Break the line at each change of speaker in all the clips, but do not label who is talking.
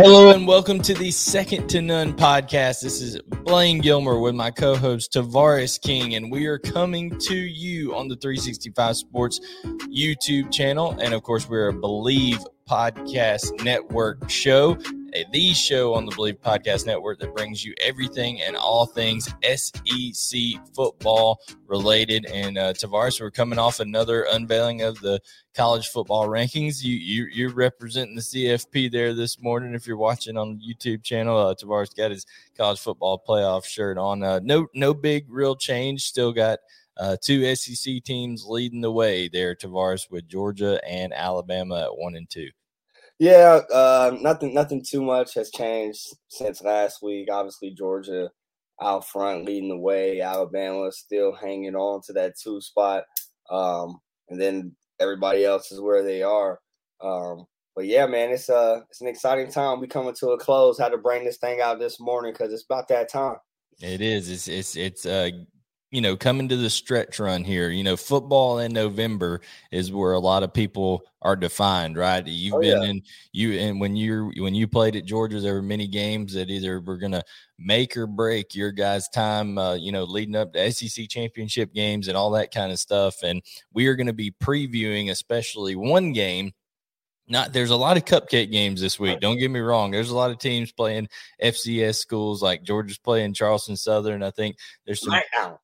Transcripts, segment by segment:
Hello and welcome to the Second to None podcast. This is Blaine Gilmer with my co-host Tavares King, and we are coming to you on the 365 Sports YouTube channel, and of course, we're a Bleav Podcast Network show the show on the Bleav Podcast Network that brings you everything and all things SEC football related. And uh, Tavares, we're coming off another unveiling of the college football rankings. You, you you're representing the CFP there this morning. If you're watching on the YouTube channel, uh, Tavares got his college football playoff shirt on. Uh, no no big real change. Still got. Uh, two SEC teams leading the way there, Tavares, with Georgia and Alabama at one and two.
Yeah, uh, nothing nothing too much has changed since last week. Obviously, Georgia out front leading the way. Alabama still hanging on to that two spot, um, and then everybody else is where they are. Um, but yeah, man, it's uh it's an exciting time. We coming to a close. Had to bring this thing out this morning because it's about that time.
It is. It's it's it's uh you know, coming to the stretch run here, you know, football in November is where a lot of people are defined, right? You've oh, been yeah. in you and when you're when you played at Georgia, there were many games that either were gonna make or break your guys' time, uh, you know, leading up to SEC championship games and all that kind of stuff. And we are going to be previewing, especially one game not there's a lot of cupcake games this week. Don't get me wrong. There's a lot of teams playing FCS schools like Georgia's playing Charleston Southern. I think there's some right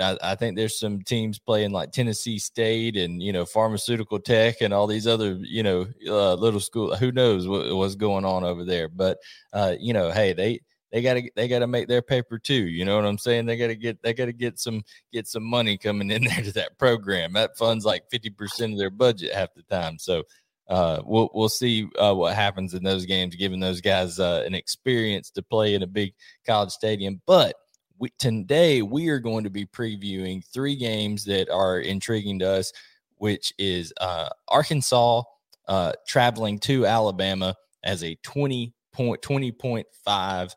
I, I, think there's some teams playing like Tennessee State and you know Pharmaceutical Tech and all these other you know uh, little school. Who knows what, what's going on over there? But uh, you know, hey, they they got to they got to make their paper too. You know what I'm saying? They got to get they got to get some get some money coming in there to that program. That funds like 50 percent of their budget half the time. So uh, we'll we'll see uh, what happens in those games, giving those guys uh, an experience to play in a big college stadium. But we, today we are going to be previewing three games that are intriguing to us, which is uh, Arkansas uh, traveling to Alabama as a 20 point, 20.5,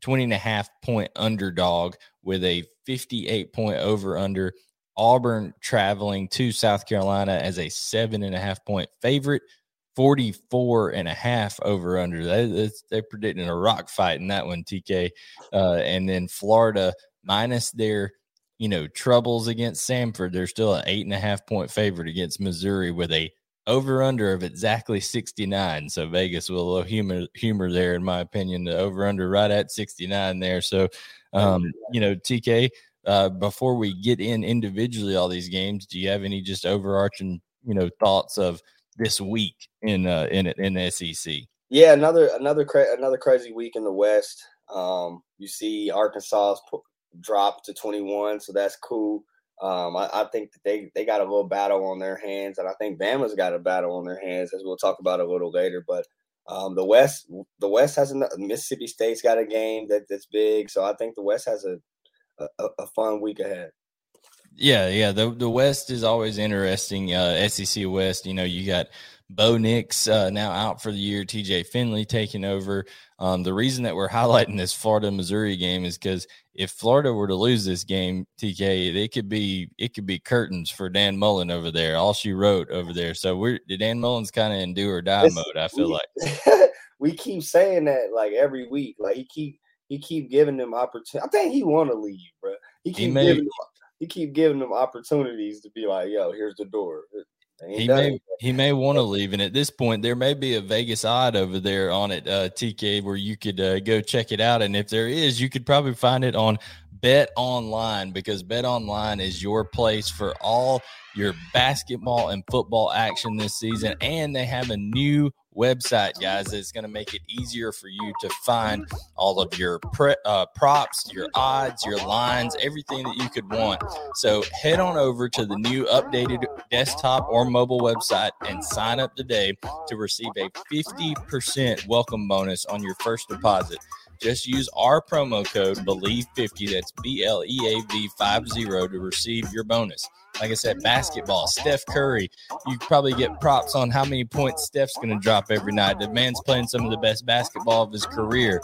20 and a half point underdog with a 58 point over under. Auburn traveling to South Carolina as a seven and a half point favorite 44 and a half over under. That, they're predicting a rock fight in that one, TK. Uh, and then Florida minus their, you know, troubles against Samford. They're still an eight and a half point favorite against Missouri with a over under of exactly 69. So Vegas with a little humor humor there, in my opinion. The over under right at 69 there. So, um, you know, TK. Uh, before we get in individually all these games, do you have any just overarching, you know, thoughts of this week in uh, in in the SEC.
Yeah, another another cra- another crazy week in the West. Um, you see Arkansas drop to 21, so that's cool. Um, I, I, think that they they got a little battle on their hands, and I think Bama's got a battle on their hands, as we'll talk about a little later. But um, the West, the West has a Mississippi State's got a game that, that's big, so I think the West has a, a, a fun week ahead.
Yeah, yeah. The the West is always interesting. Uh, SEC West, you know, you got Bo Nix uh, now out for the year. TJ Finley taking over. Um, the reason that we're highlighting this Florida Missouri game is because if Florida were to lose this game, TK, it could be it could be curtains for Dan Mullen over there. All she wrote over there. So we're Dan Mullen's kind of in do or die it's, mode. I feel we,
like we keep saying that like every week. Like he keep he keep giving them opportunity. I think he want to leave, bro. He keep he may, giving them he keep giving them opportunities to be like, yo, here's the door.
He may he may want to leave, and at this point, there may be a Vegas odd over there on it, uh, TK, where you could uh, go check it out. And if there is, you could probably find it on BetOnline because BetOnline is your place for all your basketball and football action this season, and they have a new website, guys, It's going to make it easier for you to find all of your pre- uh, props, your odds, your lines, everything that you could want. So head on over to the new updated desktop or mobile website and sign up today to receive a 50% welcome bonus on your first deposit. Just use our promo code BLEAV50, that's B L E A V 50 to receive your bonus. Like I said, basketball, Steph Curry. You probably get props on how many points Steph's going to drop every night. The man's playing some of the best basketball of his career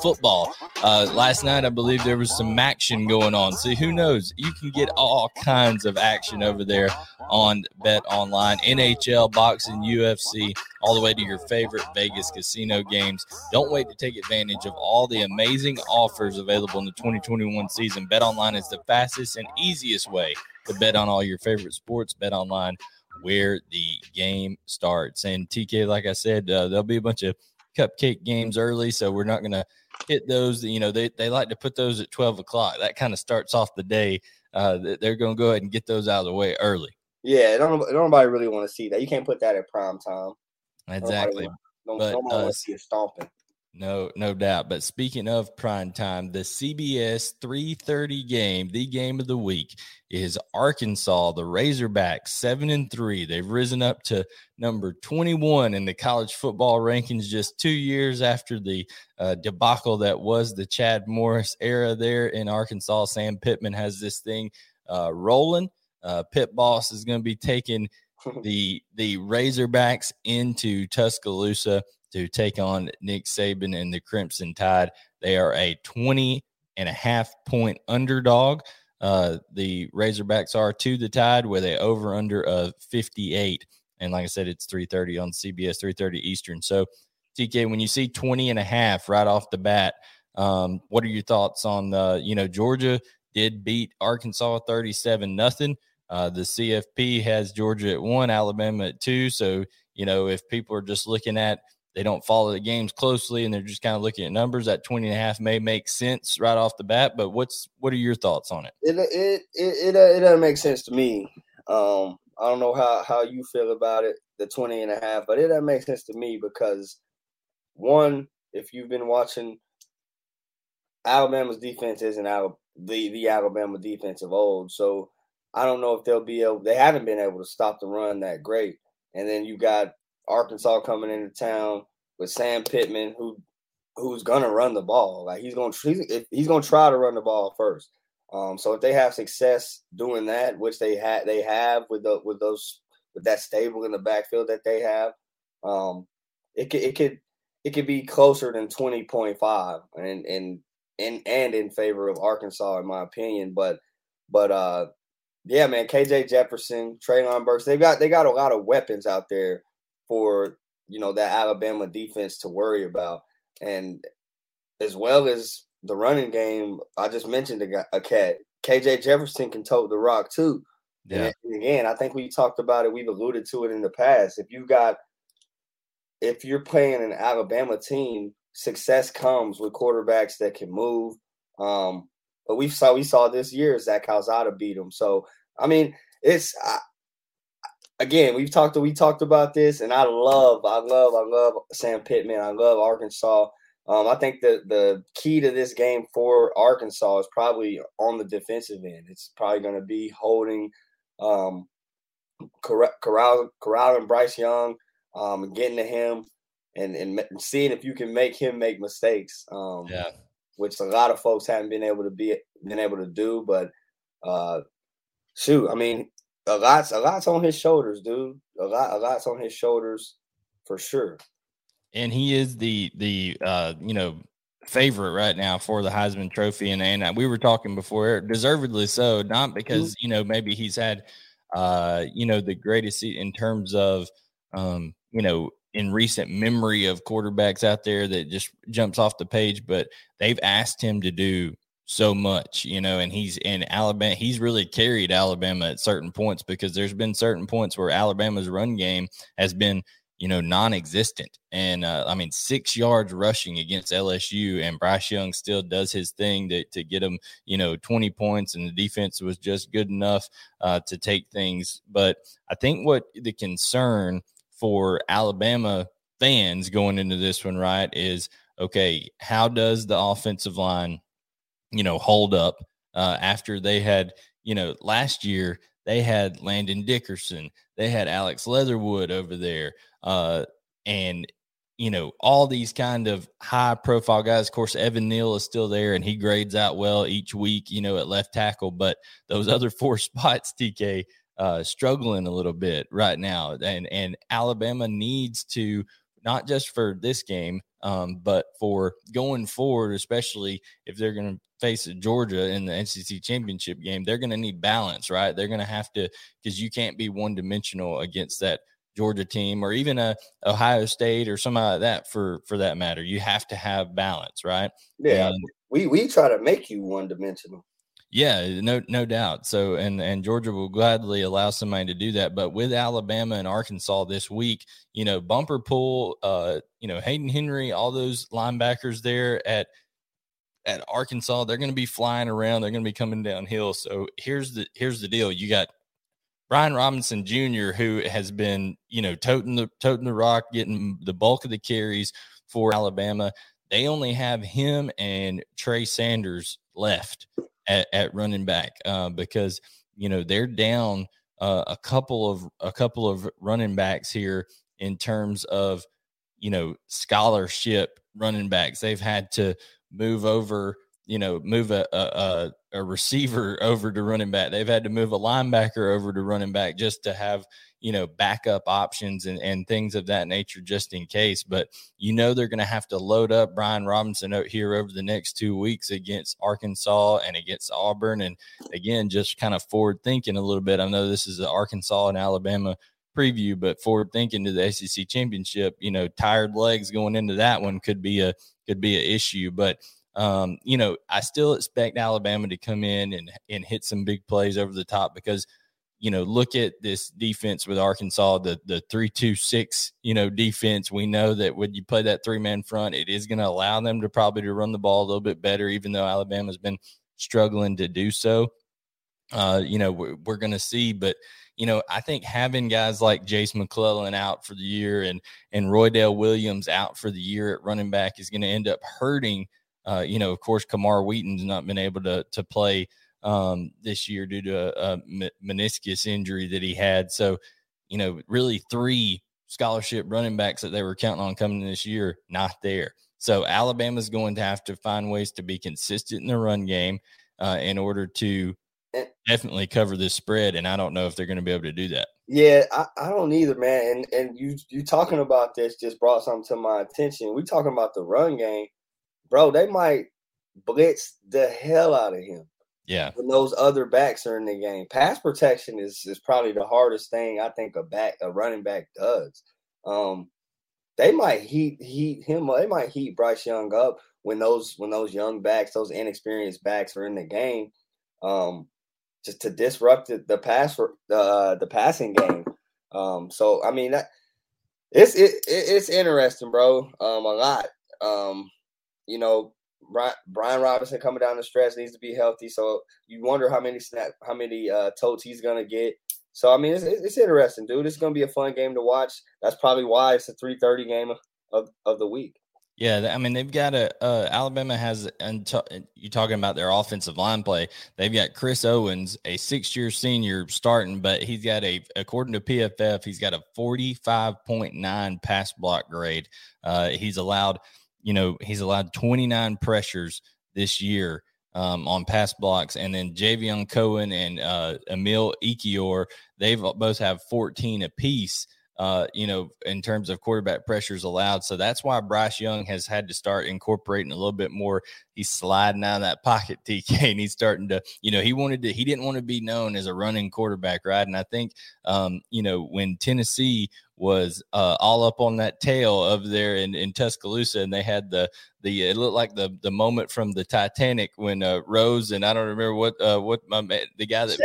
football. Uh, last night, I believe there was some action going on. See, who knows? You can get all kinds of action over there on BetOnline, NHL, boxing, UFC, all the way to your favorite Vegas casino games. Don't wait to take advantage of all the amazing offers available in the 2021 season. BetOnline is the fastest and easiest way to bet on all your favorite sports. BetOnline, where the game starts. And TK, like I said, uh, there'll be a bunch of cupcake games early, so we're not going to hit those. You know, they, they like to put those at 12 o'clock. That kind of starts off the day. Uh, they're going to go ahead and get those out of the way early.
Yeah, don't, don't nobody really want to see that. You can't put that at prime time.
Exactly.
Nobody, don't, but, uh, want to see it stomping.
No, no doubt. But speaking of prime time, the CBS 3:30 game, the game of the week, is Arkansas, the Razorbacks, seven and three. They've risen up to number 21 in the college football rankings just two years after the uh, debacle that was the Chad Morris era there in Arkansas. Sam Pittman has this thing uh, rolling. Uh, Pit Boss is going to be taking the the Razorbacks into Tuscaloosa to take on Nick Saban and the Crimson Tide. They are a 20 and a half point underdog. Uh, the Razorbacks are to the Tide with a over under of 58. And like I said, it's 3:30 on CBS, 3:30 Eastern. So, TK, when you see 20 and a half right off the bat, um, what are your thoughts on the, you know, Georgia did beat Arkansas 37 nothing. Uh, the CFP has Georgia at one, Alabama at two. So, you know, if people are just looking at they don't follow the games closely and they're just kind of looking at numbers that 20 and a half may make sense right off the bat but what's what are your thoughts on it?
It it it, it, it doesn't make sense to me. Um i don't know how how you feel about it the 20 and a half but it doesn't make sense to me because one if you've been watching alabama's defense isn't out the the alabama defense of old so i don't know if they'll be able they haven't been able to stop the run that great and then you got Arkansas coming into town with Sam Pittman, who who's gonna run the ball. Like he's gonna he's, he's gonna try to run the ball first. Um, so if they have success doing that, which they had they have with the with those with that stable in the backfield that they have, um, it could it could it could be closer than twenty point five and and and and in favor of Arkansas in my opinion. But but uh yeah, man, KJ Jefferson, Treylon Burks, they got they got a lot of weapons out there for you know that Alabama defense to worry about, and as well as the running game. I just mentioned a, a cat. KJ Jefferson can tote the rock too. Yeah. And again, I think we talked about it. We've alluded to it in the past. If you got, if you're playing an Alabama team, success comes with quarterbacks that can move. Um, but we saw we saw this year Zach Calzada beat him. So I mean, it's I, again, we've talked we talked about this, and I love, I love, I love Sam Pittman. I love Arkansas. Um, I think the the key to this game for Arkansas is probably on the defensive end. It's probably going to be holding, um, corral, corralling Bryce Young, um, getting to him, and and seeing if you can make him make mistakes. Um,
yeah,
which a lot of folks haven't been able to be been able to do. But uh, shoot, I mean, a lot's a lot's on his shoulders, dude. A lot a lot's on his shoulders for sure.
And he is the the uh you know favorite right now for the Heisman Trophy, and and we were talking before, deservedly so, not mm-hmm. because you know maybe he's had uh you know the greatest in terms of um you know in recent memory of quarterbacks out there that just jumps off the page, but they've asked him to do so much, you know, and he's in Alabama. He's really carried Alabama at certain points because there's been certain points where Alabama's run game has been, you know, non-existent. And uh, I mean, six yards rushing against LSU, and Bryce Young still does his thing to to get him, you know, 20 points, and the defense was just good enough uh, to take things. But I think what the concern for Alabama fans going into this one, right, is okay, how does the offensive line you know, hold up uh, after they had, you know, last year they had Landon Dickerson, they had Alex Leatherwood over there, uh, and you know all these kind of high profile guys. Of course, Evan Neal is still there, and he grades out well each week, you know, at left tackle. But those other four spots, TK, uh, struggling a little bit right now, and and Alabama needs to not just for this game, um, but for going forward, especially if they're going to face Georgia in the SEC championship game, they're going to need balance, right? They're going to have to because you can't be one dimensional against that Georgia team or even a Ohio State or something like that for for that matter. You have to have balance, right?
Yeah, and, we we try to make you one dimensional.
Yeah, no, no doubt. So, and and Georgia will gladly allow somebody to do that. But with Alabama and Arkansas this week, you know, Bumper Pool, uh, you know, Hayden Henry, all those linebackers there at at Arkansas, they're going to be flying around. They're going to be coming downhill. So here's the here's the deal. You got Brian Robinson Jr., who has been, you know, toting the toting the rock, getting the bulk of the carries for Alabama. They only have him and Trey Sanders left at, at running back uh, because you know they're down uh, a couple of a couple of running backs here in terms of you know scholarship running backs. They've had to move over, you know, move a, a, a receiver over to running back. They've had to move a linebacker over to running back just to have you know, backup options and, and things of that nature just in case. But you know, they're going to have to load up Brian Robinson out here over the next two weeks against Arkansas and against Auburn. And again, just kind of forward thinking a little bit. I know this is the Arkansas and Alabama preview, but forward thinking to the SEC championship, you know, tired legs going into that one could be a could be an issue. But um, you know, I still expect Alabama to come in and and hit some big plays over the top because – you know, look at this defense with Arkansas, the the three two six, you know, defense. We know that when you play that three man front, it is going to allow them to probably to run the ball a little bit better, even though Alabama's been struggling to do so. Uh, you know, we're, we're going to see, but you know, I think having guys like Jase McClellan out for the year and and Roydell Williams out for the year at running back is going to end up hurting. Uh, you know, of course, Camar Wheaton's not been able to to play um, this year due to a, a meniscus injury that he had. So, you know, really three scholarship running backs that they were counting on coming this year, not there. So Alabama's going to have to find ways to be consistent in the run game uh, in order to eh definitely cover this spread. And I don't know if they're going to be able to do that.
Yeah, I, I don't either, man. And and you you talking about this just brought something to my attention. We talking about the run game, bro. They might blitz the hell out of him.
Yeah.
When those other backs are in the game. Pass protection is, is probably the hardest thing I think a back a running back does. Um they might heat heat him they might heat Bryce Young up when those when those young backs, those inexperienced backs are in the game. Um just to disrupt the, the pass the uh, the passing game. Um so I mean that it's it, it's interesting, bro. Um a lot. Um you know, Brian Robinson coming down the stretch needs to be healthy. So you wonder how many snap, how many uh, totes he's gonna get. So I mean, it's, it's interesting, dude. It's gonna be a fun game to watch. That's probably why it's a three thirty game of, of, the week.
Yeah, I mean they've got a uh, Alabama has and you're talking about their offensive line play. They've got Chris Owens, a six-year senior starting, but he's got a according to PFF, he's got a forty-five point nine pass block grade. Uh, he's allowed you know, he's allowed 29 pressures this year um, on pass blocks. And then Javion Cohen and uh, Emil Ekiyor, they've both have 14 apiece. Uh, you know, in terms of quarterback pressures allowed. So that's why Bryce Young has had to start incorporating a little bit more. He's sliding out of that pocket, TK, and he's starting to, you know, he wanted to, he didn't want to be known as a running quarterback, right? And I think, um, you know, when Tennessee was uh, all up on that tail over there in, in Tuscaloosa, and they had the the it looked like the the moment from the Titanic when uh, Rose and I don't remember what uh, what my the guy that.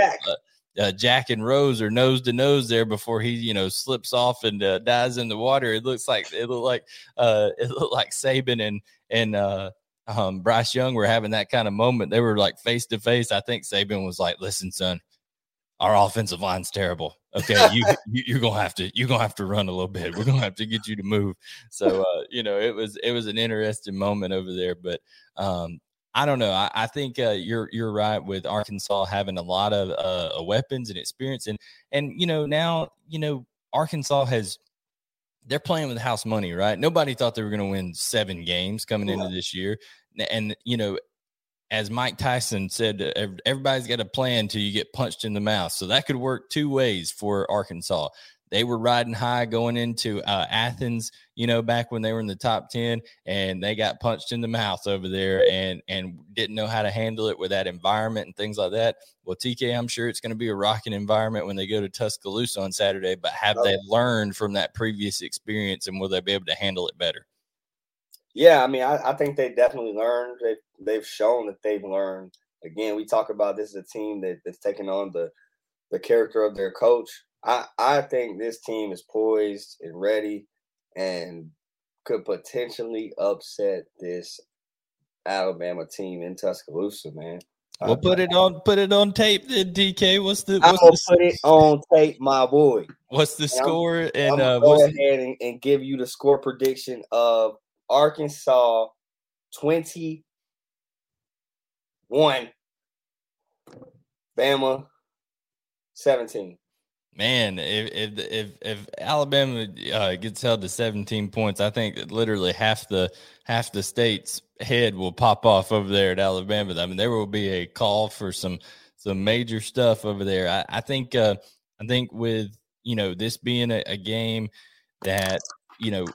Uh, Jack and Rose are nose to nose there before he, you know, slips off and uh, dies in the water. It looks like it looked like uh, it looked like Saban and and uh, um, Bryce Young were having that kind of moment. They were like face to face. I think Saban was like, "Listen, son, our offensive line's terrible. Okay, you, you are gonna have to you're gonna have to run a little bit. We're gonna have to get you to move." So uh, you know, it was it was an interesting moment over there, but um, I don't know. I, I think uh, you're you're right with Arkansas having a lot of uh, weapons and experience, and and you know now you know Arkansas has they're playing with house money, right? Nobody thought they were going to win seven games coming into this year, and you know, as Mike Tyson said, everybody's got a plan till you get punched in the mouth. So that could work two ways for Arkansas they were riding high going into uh, Athens, you know, back when they were in the top 10 and they got punched in the mouth over there and, and didn't know how to handle it with that environment and things like that. Well, TK, I'm sure it's going to be a rocking environment when they go to Tuscaloosa on Saturday, but have they learned from that previous experience and will they be able to handle it better?
Yeah, I mean, I, I think they definitely learned. They've, they've shown that they've learned. Again, we talk about this as a team that, that's taking on the, the character of their coach I I think this team is poised and ready and could potentially upset this Alabama team in Tuscaloosa, man.
We'll uh, put it on put it on tape then, DK. What's the
what's
I'm
the, put it on tape, my boy.
What's the
and
score?
I'm,
and
I'm
uh,
go ahead and, and, give you the score prediction of Arkansas 21, Bama 17
man, if if if, if Alabama uh, gets held to 17 points, I think literally half the half the state's head will pop off over there at Alabama. I mean, there will be a call for some some major stuff over there. I, I think uh, I think with you know this being a, a game that you know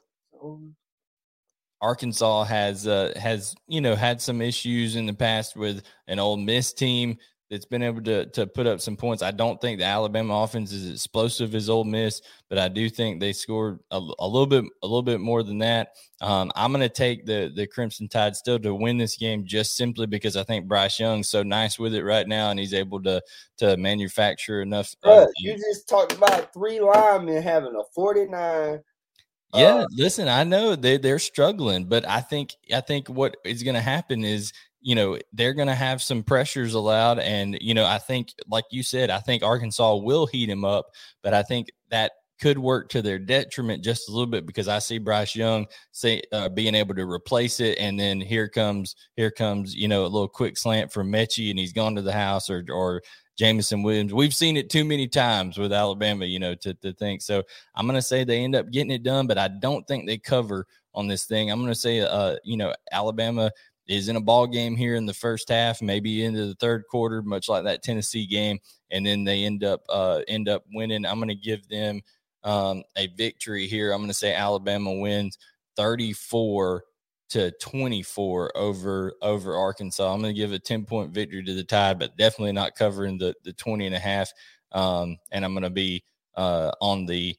Arkansas has uh, has you know had some issues in the past with an Ole Miss team that's been able to to put up some points. I don't think the Alabama offense is explosive as Ole Miss, but I do think they scored a, a little bit a little bit more than that. Um, I'm going to take the the Crimson Tide still to win this game just simply because I think Bryce Young's so nice with it right now, and he's able to to manufacture enough.
Uh, you just talked about three linemen having a 49
yeah, uh, listen, I know they they're struggling, but I think I think what is going to happen is you know they're going to have some pressures allowed and you know i think like you said i think arkansas will heat him up but i think that could work to their detriment just a little bit because i see bryce young say uh, being able to replace it and then here comes here comes you know a little quick slant from Metchie and he's gone to the house or or Jameson Williams. We've seen it too many times with Alabama, you know, to, to think. So I'm going to say they end up getting it done, but I don't think they cover on this thing. I'm going to say, uh, you know, Alabama is in a ball game here in the first half, maybe into the third quarter, much like that Tennessee game, and then they end up uh, end up winning. I'm going to give them um, a victory here. I'm going to say Alabama wins 34 to 24 over over Arkansas. I'm going to give a 10 point victory to the Tide, but definitely not covering the the 20 and a half. Um, and I'm going to be uh, on the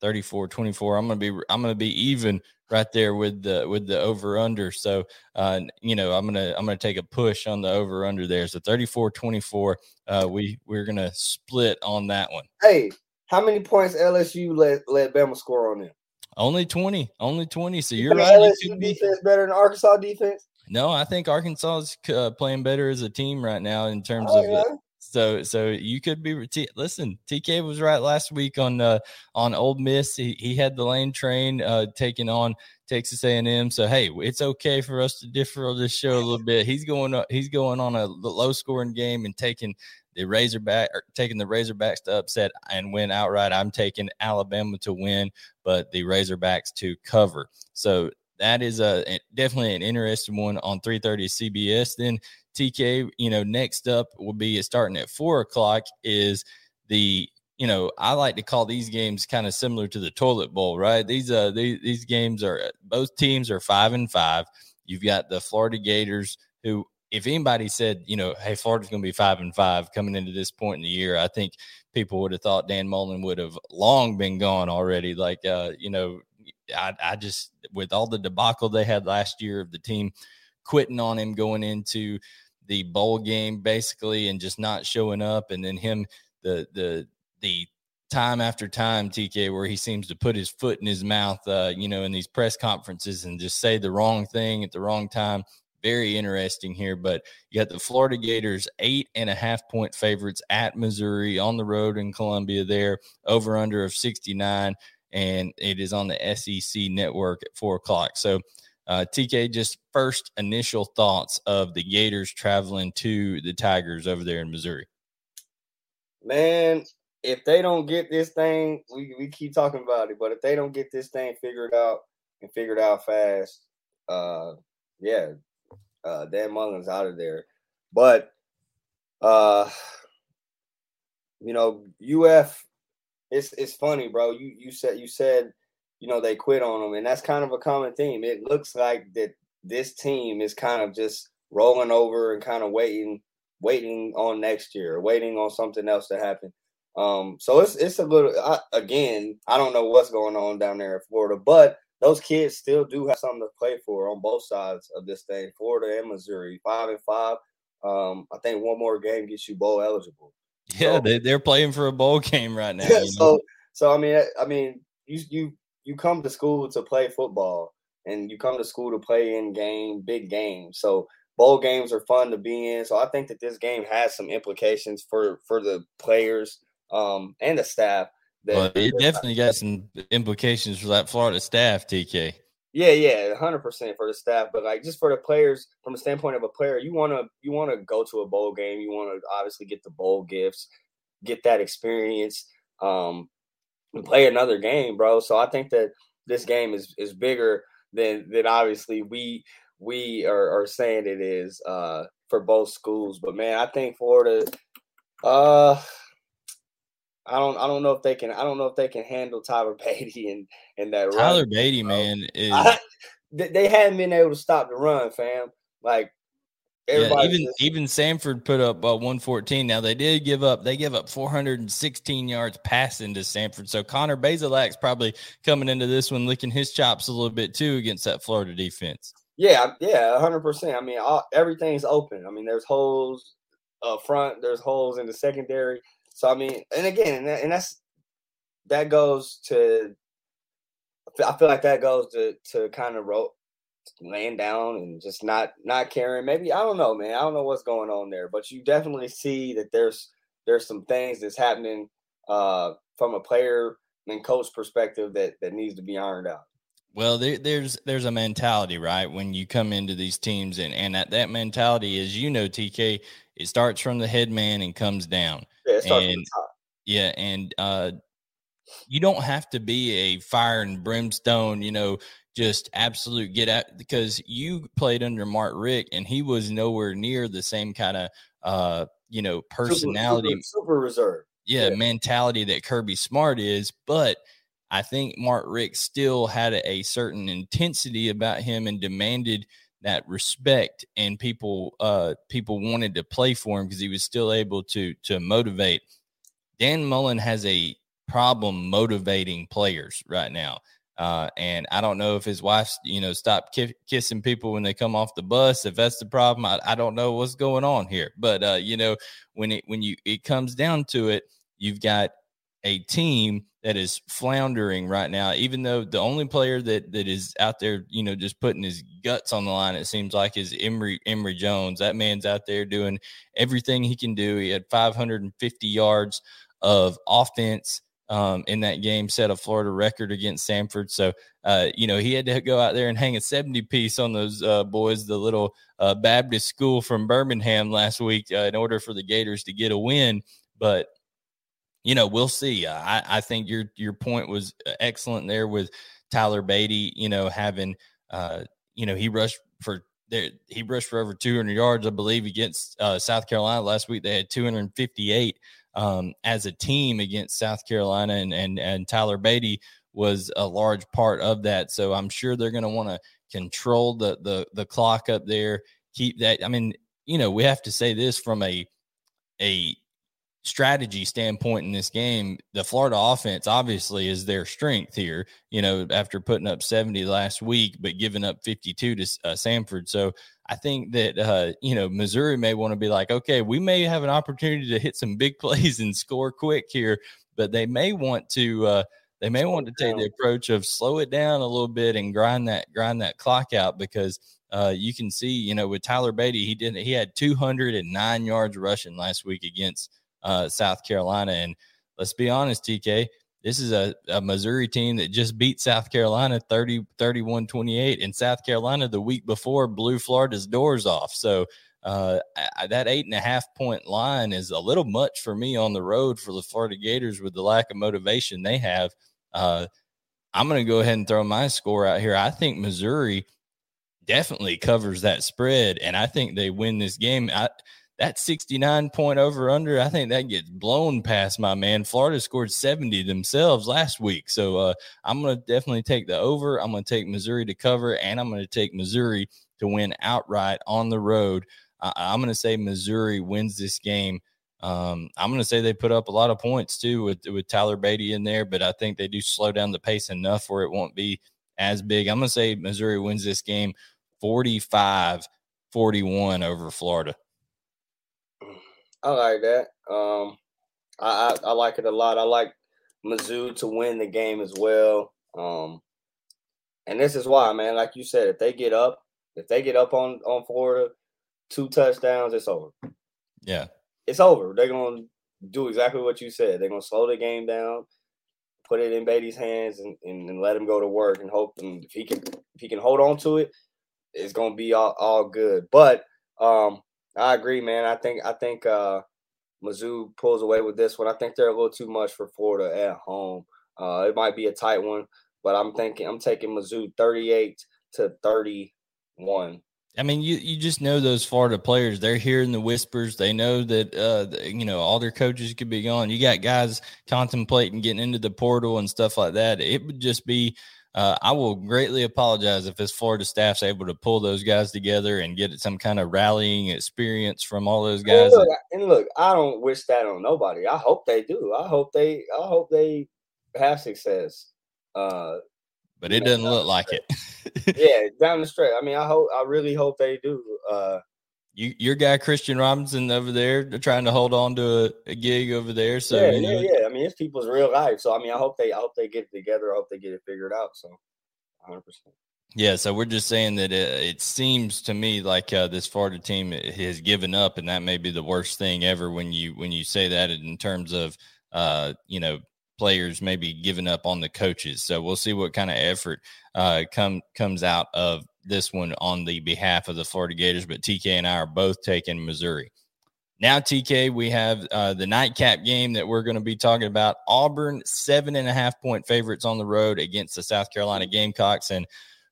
34 24. I'm going to be I'm to be even right there with the with the over under. So uh, you know, I'm gonna I'm gonna take a push on the over under there. So 34-24. Uh, we we're gonna split on that one.
Hey, how many points LSU let let Bama score on them?
Only 20. Only 20. So you're right.
LSU defense better than Arkansas defense.
No, I think Arkansas is uh, playing better as a team right now in terms oh, of yeah. So so you could be listen. TK was right last week on uh, on Ole Miss. He, he had the lane train uh, taking on Texas A&M. So hey, it's okay for us to differ on this show a little bit. He's going he's going on a low scoring game and taking the Razorback er, taking the Razorbacks to upset and win outright. I'm taking Alabama to win, but the Razorbacks to cover. So that is a definitely an interesting one on 3:30 CBS. Then TK, you know, next up will be starting at four o'clock is the you know, I like to call these games kind of similar to the toilet bowl, right? These uh these, these games are both teams are five and five. You've got the Florida Gators who if anybody said, you know, hey, Florida's to be five and five coming into this point in the year, I think people would have thought Dan Mullen would have long been gone already. Like, uh, you know, I, I just with all the debacle they had last year of the team quitting on him going into the bowl game basically and just not showing up, and then him the the the time after time, TK, where he seems to put his foot in his mouth, uh, you know, in these press conferences and just say the wrong thing at the wrong time. Very interesting here. But you got the Florida Gators, eight and a half point favorites at Missouri on the road in Columbia there, over under of 69. And it is on the SEC network at four o'clock. So, uh, TK, just first initial thoughts of the Gators traveling to the Tigers over there in Missouri.
Man, if they don't get this thing, we, we keep talking about it, but if they don't get this thing figured out and figured out fast, uh, yeah, uh, Dan Mullen's out of there. But, uh, you know, UF, it's it's funny, bro. You you said you said, you know, they quit on them, and that's kind of a common theme. It looks like that this team is kind of just rolling over and kind of waiting, waiting on next year, waiting on something else to happen. Um, so it's it's a little I, again. I don't know what's going on down there in Florida, but those kids still do have something to play for on both sides of this thing. Florida and Missouri, five and five. Um, I think one more game gets you bowl eligible.
Yeah, so, they they're playing for a bowl game right now. Yeah,
so so I mean I mean you you you come to school to play football and you come to school to play in game big games. So bowl games are fun to be in. So I think that this game has some implications for for the players um, and the staff.
That, well, it definitely got some implications for that Florida staff, TK.
Yeah, yeah, hundred percent for the staff, but like just for the players, from the standpoint of a player, you want to you want to go to a bowl game. You want to obviously get the bowl gifts, get that experience, um, and play another game, bro. So I think that this game is is bigger than than obviously we we are, are saying it is uh, for both schools. But man, I think Florida, uh, I don't I don't know if they can I don't know if they can handle Tyler Badie and and that
Tyler run. Badie man is
I, they hadn't been able to stop the run, fam. Like
yeah, even just, even Samford put up uh, 114. Now they did give up. They give up 416 yards passing to Samford. So Connor Bazelak's probably coming into this one licking his chops a little bit too against that Florida defense.
Yeah, yeah, 100. percent I mean, all, everything's open. I mean, there's holes up front. There's holes in the secondary. So I mean, and again, and, that, and that's that goes to. I feel like that goes to to kind of roll, laying down and just not not caring. Maybe I don't know, man. I don't know what's going on there, but you definitely see that there's there's some things that's happening uh, from a player and coach perspective that that needs to be ironed out.
Well, there, there's there's a mentality, right? When you come into these teams, and and that that mentality is, you know, TK, it starts from the head man and comes down.
Yeah, and,
Yeah, and uh, you don't have to be a fire and brimstone, you know, just absolute get out because you played under Mark Richt and he was nowhere near the same kind of uh, you know, personality,
super, super, super reserve.
Yeah, yeah, mentality that Kirby Smart is, but I think Mark Richt still had a, a certain intensity about him and demanded that respect and people uh people wanted to play for him because he was still able to to motivate. Dan Mullen has a problem motivating players right now. Uh, and I don't know if his wife, you know, stopped ki- kissing people when they come off the bus. If that's the problem, I, I don't know what's going on here. But uh, you know, when it when you it comes down to it, you've got a team that is floundering right now, even though the only player that that is out there, you know, just putting his guts on the line, it seems like is Emory Emory Jones. That man's out there doing everything he can do. He had 550 yards of offense um, in that game, set a Florida record against Samford. So, uh, you know, he had to go out there and hang a 70 piece on those uh, boys, the little uh, Baptist school from Birmingham last week, uh, in order for the Gators to get a win. But you know, we'll see. I, I think your your point was uh, excellent there with Tyler Badie. You know, having uh, you know, he rushed for there. He rushed for over 200 yards, I believe, against South Carolina last week. They had 258. Um, as a team against South Carolina, and and and Tyler Badie was a large part of that. So I'm sure they're going to want to control the the the clock up there, keep that. I mean, you know, we have to say this from a a strategy standpoint in this game, the Florida offense obviously is their strength here. You know, after putting up 70 last week, but giving up 52 to uh, Samford. So I think that, uh, you know, Missouri may want to be like, okay, we may have an opportunity to hit some big plays and score quick here, but they may want to, uh, they may want to take the approach of slow it down a little bit and grind that grind that clock out because uh, you can see, you know, with Tyler Badie he did he had 209 yards rushing last week against uh, South Carolina. And let's be honest, TK, this is a, a, Missouri team that just beat South Carolina 30, 31 28. And South Carolina the week before blew Florida's doors off. So uh, that eight and a half point line is a little much for me on the road for the Florida Gators with the lack of motivation they have. Uh, I'm going to go ahead and throw my score out here. I think Missouri definitely covers that spread, and I think they win this game. I, that 69 point over under, I think that gets blown past my man. Florida scored 70 themselves last week. So uh, I'm going to definitely take the over. I'm going to take Missouri to cover, and I'm going to take Missouri to win outright on the road. I- I'm going to say Missouri wins this game. Um, I'm going to say they put up a lot of points too with, with Tyler Badie in there, but I think they do slow down the pace enough where it won't be as big. I'm going to say Missouri wins this game 45 41 over Florida.
I like that. Um, I, I, I like it a lot. I like Mizzou to win the game as well. Um, and this is why, man. Like you said, if they get up, if they get up on on Florida, two touchdowns, it's over.
Yeah,
it's over. They're gonna do exactly what you said. They're gonna slow the game down, put it in Badie's hands, and, and, and let him go to work and hope. And if he can if he can hold on to it, it's gonna be all, all good. But um, I agree, man. I think I think uh, Mizzou pulls away with this one. I think they're a little too much for Florida at home. Uh, it might be a tight one, but I'm thinking I'm taking Mizzou 38 to 31.
I mean, you you just know those Florida players. They're hearing the whispers. They know that uh, you know all their coaches could be gone. You got guys contemplating getting into the portal and stuff like that. It would just be uh, I will greatly apologize if this Florida staff's able to pull those guys together and get some kind of rallying experience from all those guys.
And look, and look, I don't wish that on nobody. I hope they do. I hope they. I hope they have success. Uh,
but it doesn't look like it.
yeah, down the stretch. I mean, I hope. I really hope they do. Uh,
you, your guy Christian Robinson over there, they're trying to hold on to a, a gig over there. So
yeah,
you
know. yeah, yeah. I mean, it's people's real life. So I mean, I hope they, I hope they get it together. I hope they get it figured out. So, hundred percent.
Yeah, so we're just saying that it, it seems to me like uh, this Florida team has given up, and that may be the worst thing ever when you when you say that in terms of uh, you know players maybe giving up on the coaches. So we'll see what kind of effort uh, come comes out of this one on the behalf of the Florida Gators. But TK and I are both taking Missouri. Now, TK, we have uh, the nightcap game that we're going to be talking about. Auburn, seven and a half point favorites on the road against the South Carolina Gamecocks. And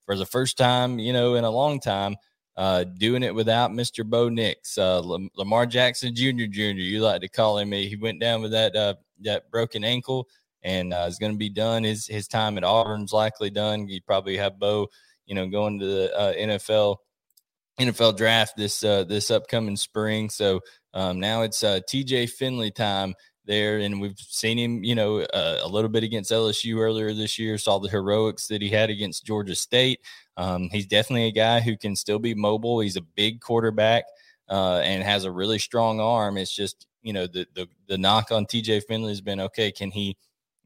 for the first time, you know, in a long time, uh, doing it without Mr. Bo Nix, uh, Lamar Jackson Jr. Jr. You like to call him. He went down with that uh, that broken ankle and uh, is going to be done. His his time at Auburn's likely done. You probably have Bo, you know, going to the uh, NFL NFL draft this uh, this upcoming spring. So um, now it's uh, TJ Finley time there, and we've seen him, you know, uh, a little bit against LSU earlier this year. Saw the heroics that he had against Georgia State. Um, he's definitely a guy who can still be mobile. He's a big quarterback uh, and has a really strong arm. It's just, you know, the the the knock on TJ Finley has been okay. Can he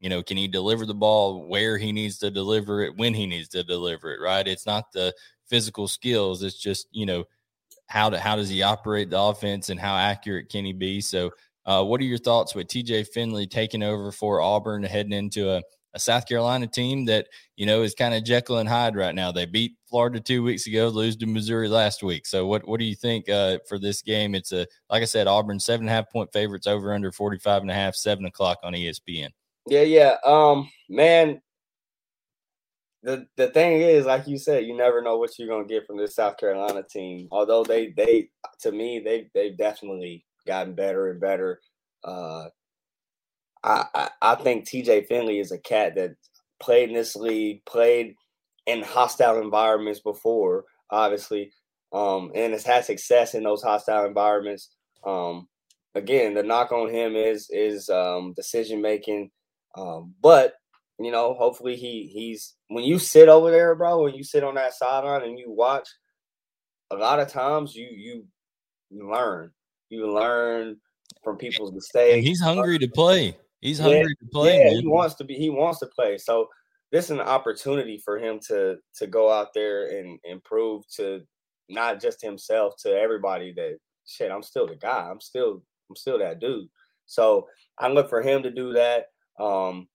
you know, can he deliver the ball where he needs to deliver it when he needs to deliver it? Right. It's not the physical skills. It's just you know how to, how does he operate the offense and how accurate can he be? So, uh, what are your thoughts with TJ Finley taking over for Auburn heading into a, a South Carolina team that you know is kind of Jekyll and Hyde right now? They beat Florida two weeks ago, lose to Missouri last week. So, what what do you think uh, for this game? It's a like I said, Auburn seven and a half point favorites over under 45 and a half, seven o'clock on ESPN.
Yeah, yeah. Um, man, the the thing is, like you said, you never know what you're gonna get from this South Carolina team. Although they they to me they they've definitely gotten better and better. Uh, I, I, I think TJ Finley is a cat that played in this league, played in hostile environments before, obviously, um, and has had success in those hostile environments. Um, again, the knock on him is is um, decision making, um, but you know, hopefully he he's when you sit over there, bro, when you sit on that sideline and you watch, a lot of times you you learn, you learn from people's mistakes.
And he's hungry to play. He's hungry yeah, to play.
Yeah, man. he wants to be. He wants to play. So this is an opportunity for him to to go out there and improve to not just himself to everybody that shit. I'm still the guy. I'm still I'm still that dude. So I look for him to do that. Um,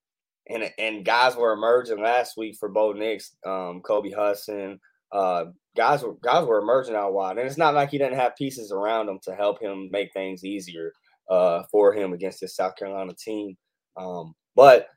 and and guys were emerging last week for Bo Nix, um, Kobe Hudson. Uh, guys were guys were emerging out wide, and it's not like he didn't have pieces around him to help him make things easier uh, for him against this South Carolina team. Um, but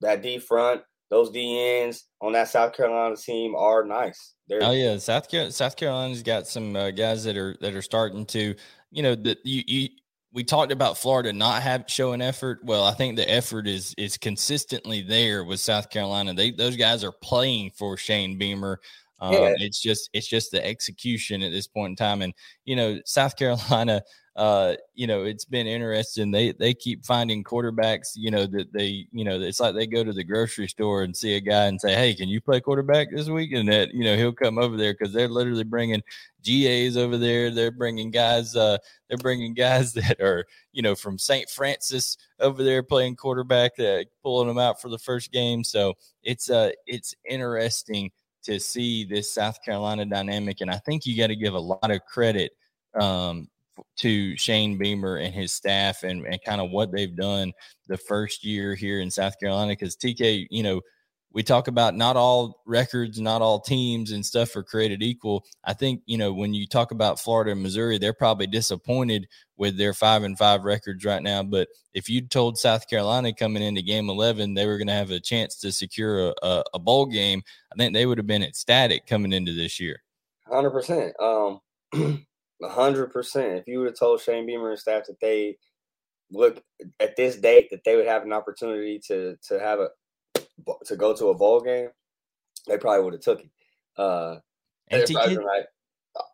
that D front, those DNs on that South Carolina team are nice.
They're- oh yeah, South Carolina, South Carolina's got some uh, guys that are that are starting to, you know, that you, you we talked about Florida not have showing effort. Well, I think the effort is is consistently there with South Carolina. They those guys are playing for Shane Beamer. Um, yeah. It's just it's just the execution at this point in time, and you know South Carolina uh, you know, it's been interesting. They they keep finding quarterbacks, you know, that they, you know, it's like they go to the grocery store and see a guy and say, "Hey, can you play quarterback this week?" And that, you know, he'll come over there because they're literally bringing GAs over there. They're bringing guys. Uh, they're bringing guys that are, you know, from St. Francis over there playing quarterback, uh, pulling them out for the first game. So it's uh, it's interesting to see this South Carolina dynamic, and I think you got to give a lot of credit um, to Shane Beamer and his staff and, and kind of what they've done the first year here in South Carolina. Because TK, you know, we talk about not all records, not all teams and stuff are created equal. I think, you know, when you talk about Florida and Missouri, they're probably disappointed with their five and five records right now. But if you told South Carolina coming into game 11, they were going to have a chance to secure a, a, a, bowl game, I think they would have been ecstatic coming into this year.
100%. Um, hundred percent. If you would have told Shane Beamer and staff that they look at this date that they would have an opportunity to to have a to go to a bowl game, they probably would have took it. Uh, and TK, like,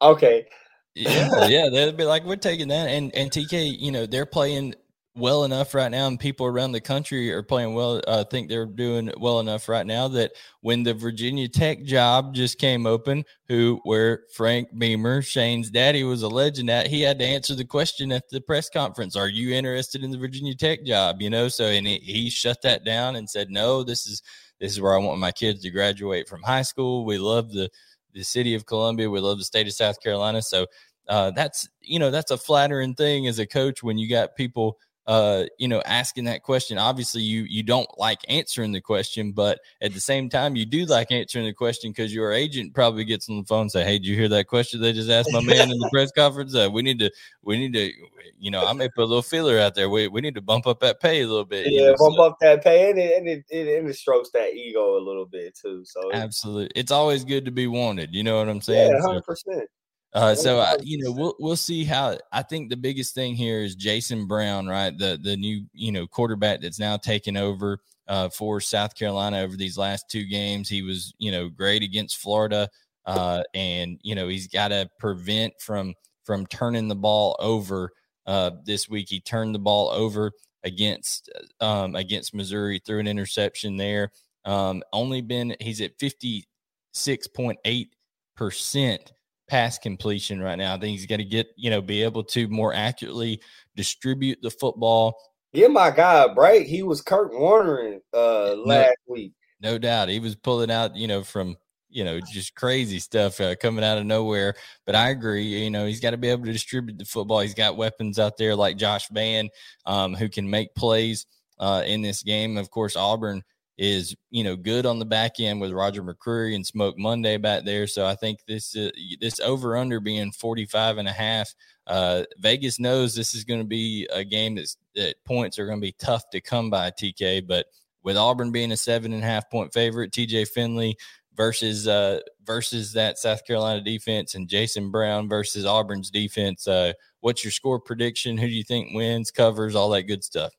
okay,
yeah, yeah, they'd be like, we're taking that. And and TK, you know, they're playing well enough right now, and people around the country are playing well. I uh, think they're doing well enough right now that when the Virginia Tech job just came open, who where Frank Beamer, Shane's daddy, was a legend at, he had to answer the question at the press conference: "Are you interested in the Virginia Tech job?" You know, so and he, he shut that down and said, "No, this is this is where I want my kids to graduate from high school. We love the the city of Columbia. We love the state of South Carolina." So. Uh, that's you know that's a flattering thing as a coach when you got people uh, you know, asking that question. Obviously, you you don't like answering the question, but at the same time, you do like answering the question because your agent probably gets on the phone and say, "Hey, did you hear that question they just asked my man in the press conference? Uh, we need to, we need to, you know, I may put a little feeler out there. We we need to bump up that pay a little bit.
Yeah, know, bump so. up that pay, and it, and it, it, and it strokes that ego a little bit too. So
absolutely, it's always good to be wanted. You know what I'm saying?
Yeah, hundred percent.
Uh, so I, you know, we'll we'll see how. I think the biggest thing here is Jason Brown, right? The the new you know quarterback that's now taken over uh, for South Carolina over these last two games. He was you know great against Florida, uh, and you know he's got to prevent from from turning the ball over. Uh, this week he turned the ball over against um, against Missouri through an interception there. Um, only been he's at fifty six point eight percent pass completion right now. I think he's got to get, you know, be able to more accurately distribute the football.
Give my guy a break. He was Kurt Warner uh, last no, week.
No doubt. He was pulling out, you know, from, you know, just crazy stuff uh, coming out of nowhere. But I agree, you know, he's got to be able to distribute the football. He's got weapons out there like Josh Vann um, who can make plays uh, in this game. Of course, Auburn is you know good on the back end with Roger McCreary and Smoke Monday back there. So I think this uh, this over under being 45 and a half. Uh, Vegas knows this is going to be a game that's, that points are going to be tough to come by TK, but with Auburn being a seven and a half point favorite, TJ Finley versus uh, versus that South Carolina defense and Jason Brown versus Auburn's defense. Uh, what's your score prediction? Who do you think wins, covers, all that good stuff?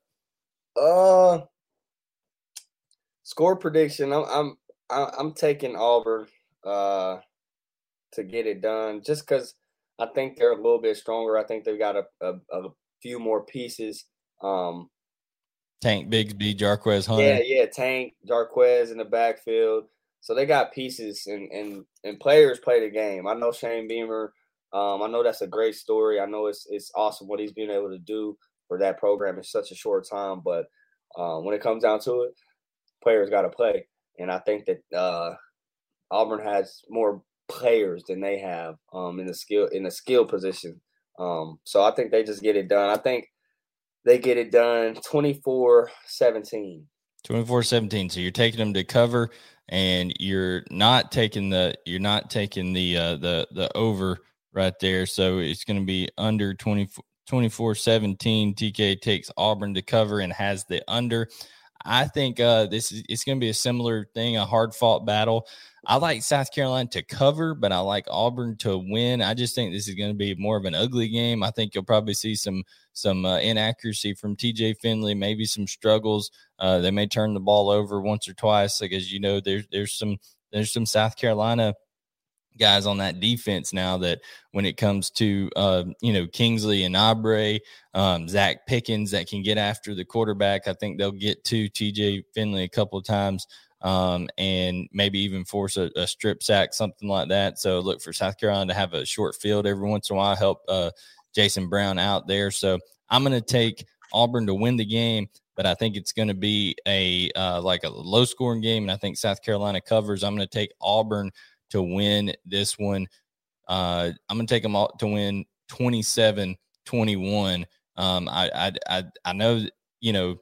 Uh, score prediction. I'm I'm I'm taking Auburn uh to get it done just because I think they're a little bit stronger. I think they've got a, a, a few more pieces. Um,
Tank Bigsby, Jarquez Hunter.
Yeah, yeah, Tank, Jarquez in the backfield. So they got pieces and and and players play the game. I know Shane Beamer. Um, I know that's a great story. I know it's it's awesome what he's been able to do for that program in such a short time. But um, when it comes down to it, players got to play, and I think that uh, Auburn has more players than they have um, in the skill in the skill position. Um, so I think they just get it done. I think they get it done 24-17.
24-17. So you're taking them to cover and you're not taking the you're not taking the uh the the over right there. So it's going to be under 24 24 17. TK takes Auburn to cover and has the under. I think uh, this is it's going to be a similar thing, a hard fought battle. I like South Carolina to cover, but I like Auburn to win. I just think this is going to be more of an ugly game. I think you'll probably see some some uh, inaccuracy from TJ Finley, maybe some struggles. Uh, they may turn the ball over once or twice, like as you know, there's there's some there's some South Carolina guys on that defense now that when it comes to uh, you know Kingsley Enagbare, um, Zacch Pickens that can get after the quarterback. I think they'll get to TJ Finley a couple of times um, and maybe even force a, a, strip sack, something like that. So look for South Carolina to have a short field every once in a while, help uh, Jason Brown out there. So I'm going to take Auburn to win the game. But I think it's going to be a uh, like a low scoring game, and I think South Carolina covers. I'm going to take Auburn to win this one. Uh, I'm going to take them all to win 27 21. Um, I, I, I, I know, you know,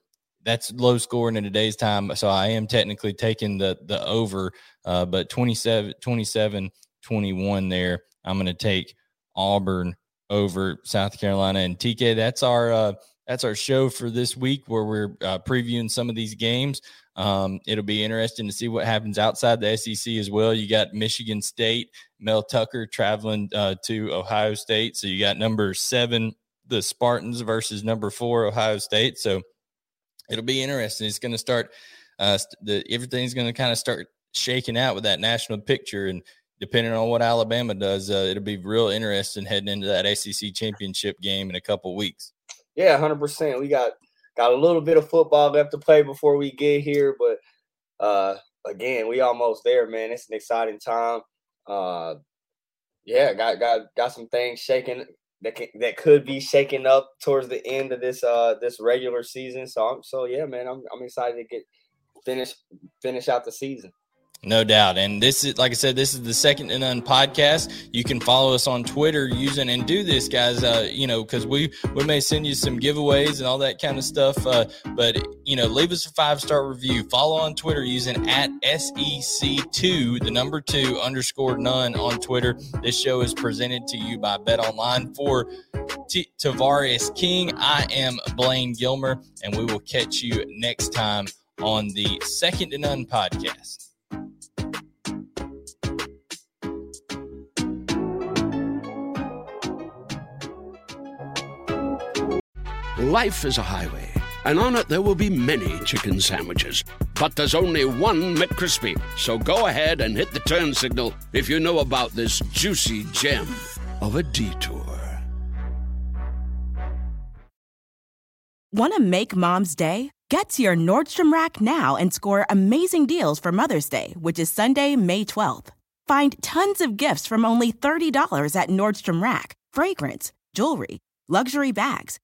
that's low scoring in today's time. So I am technically taking the, the over, uh, but 27, 27 21 there. I'm going to take Auburn over South Carolina and TK. That's our, uh, that's our show for this week where we're uh, previewing some of these games. Um, it'll be interesting to see what happens outside the SEC as well. You got Michigan State, Mel Tucker traveling uh, to Ohio State. So you got number seven, the Spartans versus number four, Ohio State. So it'll be interesting. It's going to start, uh, the everything's going to kind of start shaking out with that national picture. And depending on what Alabama does, uh, it'll be real interesting heading into that SEC championship game in a couple weeks.
Yeah, hundred percent. We got got a little bit of football left to play before we get here, but uh, again, we almost there, man. It's an exciting time. Uh, yeah, got got got some things shaking that can, that could be shaking up towards the end of this uh this regular season. So I'm so yeah, man. I'm I'm excited to get finish finish out the season.
No doubt. And this is, like I said, this is the Second to None podcast. You can follow us on Twitter using and do this, guys, uh, you know, because we, we may send you some giveaways and all that kind of stuff. Uh, but, you know, leave us a five star review. Follow on Twitter using at SEC2, the number two underscore none on Twitter. This show is presented to you by BetOnline for T- Tavarius King. I am Blaine Gilmer, and we will catch you next time on the Second to None podcast.
Life is a highway, and on it there will be many chicken sandwiches. But there's only one McCrispy. So go ahead and hit the turn signal if you know about this juicy gem of a detour.
Want to make mom's day? Get to your Nordstrom Rack now and score amazing deals for Mother's Day, which is Sunday, May 12th. Find tons of gifts from only $30 at Nordstrom Rack fragrance, jewelry, luxury bags,